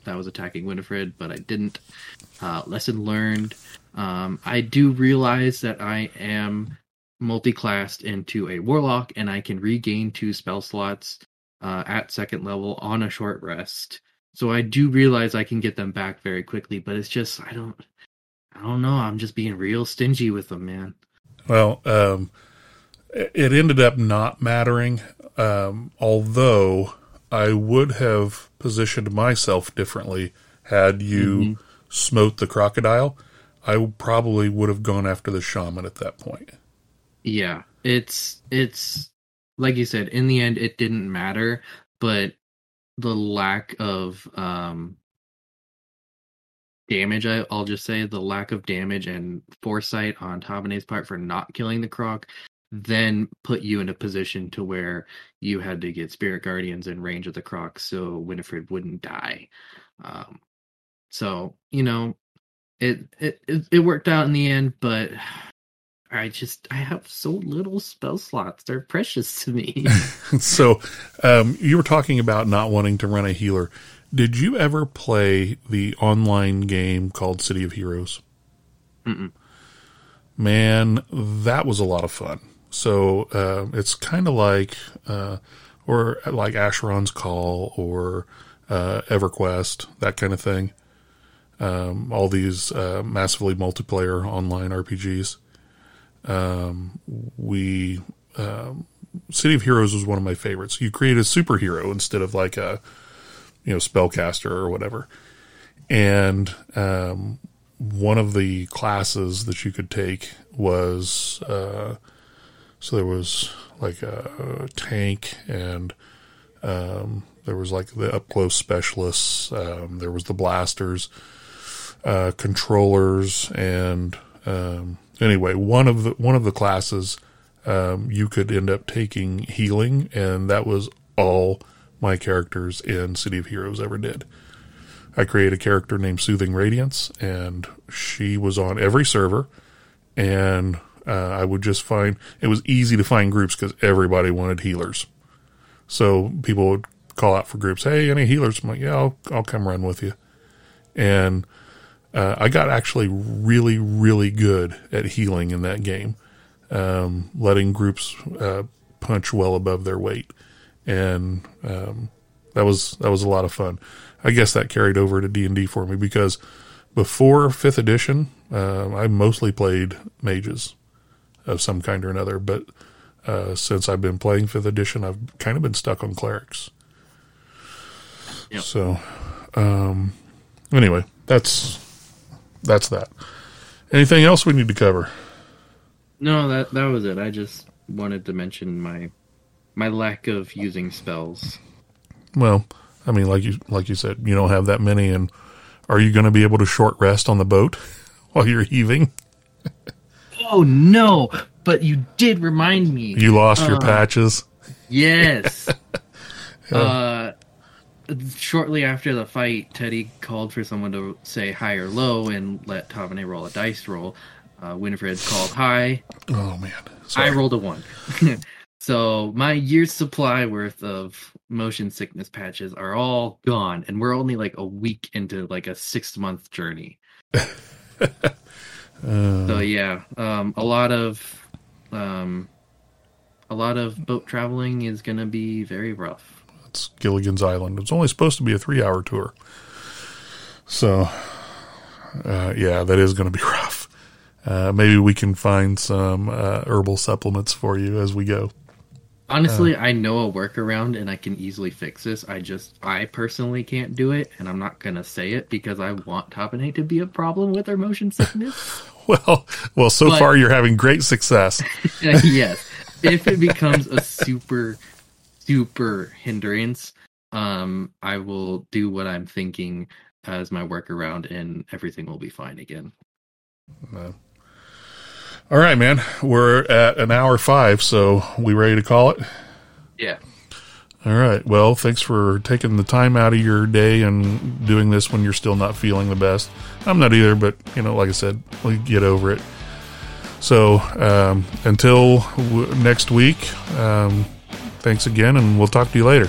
that was attacking Winifred, but I didn't. Uh, lesson learned. Um, I do realize that I am multi-classed into a warlock, and I can regain two spell slots uh, at second level on a short rest. So I do realize I can get them back very quickly, but it's just I don't, I don't know. I'm just being real stingy with them, man. Well, um, it ended up not mattering, um, although I would have positioned myself differently had you smote the crocodile. I probably would have gone after the shaman at that point. Yeah, it's it's like you said. In the end, it didn't matter, but the lack of um damage I, i'll just say the lack of damage and foresight on tabane's part for not killing the croc then put you in a position to where you had to get spirit guardians in range of the croc so winifred wouldn't die. Um so you know it it, it worked out in the end but i just i have so little spell slots they're precious to me so, um, you were talking about not wanting to run a healer. Did you ever play the online game called City of Heroes? Mm-mm. Man, that was a lot of fun. So uh, it's kind of like, uh, or like Asheron's Call or uh, EverQuest, that kind of thing. Um, all these uh, massively multiplayer online RPGs. Um, we um, City of Heroes was one of my favorites. You create a superhero instead of like a you know spellcaster or whatever. And um, one of the classes that you could take was uh, so there was like a tank and um, there was like the up close specialists. Um, there was the blasters, uh, controllers, and um, anyway, one of the one of the classes um, you could end up taking healing, and that was all my characters in City of Heroes ever did. I created a character named Soothing Radiance, and she was on every server, and uh, I would just find it was easy to find groups because everybody wanted healers. So people would call out for groups. Hey, any healers? I'm like, yeah, I'll, I'll come run with you. And uh, I got actually really, really good at healing in that game, um, letting groups uh, punch well above their weight, and um, that was that was a lot of fun. I guess that carried over to D and D for me because before fifth edition, uh, I mostly played mages of some kind or another, but uh, since I've been playing fifth edition, I've kind of been stuck on clerics. Yep. So, um, anyway, that's that's that. Anything else we need to cover? No, that that was it. I just wanted to mention my my lack of using spells. Well, I mean, like you like you said, you don't have that many, and are you going to be able to short rest on the boat while you're heaving? Oh no! But you did remind me. You lost your Uh, patches. Yes. uh, shortly after the fight, Teddy called for someone to say high or low and let Tabane roll a dice roll. Uh, Winifred called high. Oh man, I rolled a one. so my year's supply worth of motion sickness patches are all gone, and we're only like a week into like a six month journey. Uh, So yeah, um, a lot of um, a lot of boat traveling is gonna be very rough. It's Gilligan's Island. It's only supposed to be a three-hour tour, so uh, yeah, that is going to be rough. Uh, maybe we can find some uh, herbal supplements for you as we go. Honestly, uh, I know a workaround and I can easily fix this. I just, I personally can't do it, and I'm not gonna say it because I want Topinate to be a problem with our motion sickness. well, well, so but, far you're having great success. yes, if it becomes a super, super hindrance, um, I will do what I'm thinking as my workaround, and everything will be fine again. All right, man. We're at an hour five, so we ready to call it? Yeah. All right. Well, thanks for taking the time out of your day and doing this when you're still not feeling the best. I'm not either, but you know, like I said, we get over it. So um, until w- next week, um, thanks again, and we'll talk to you later.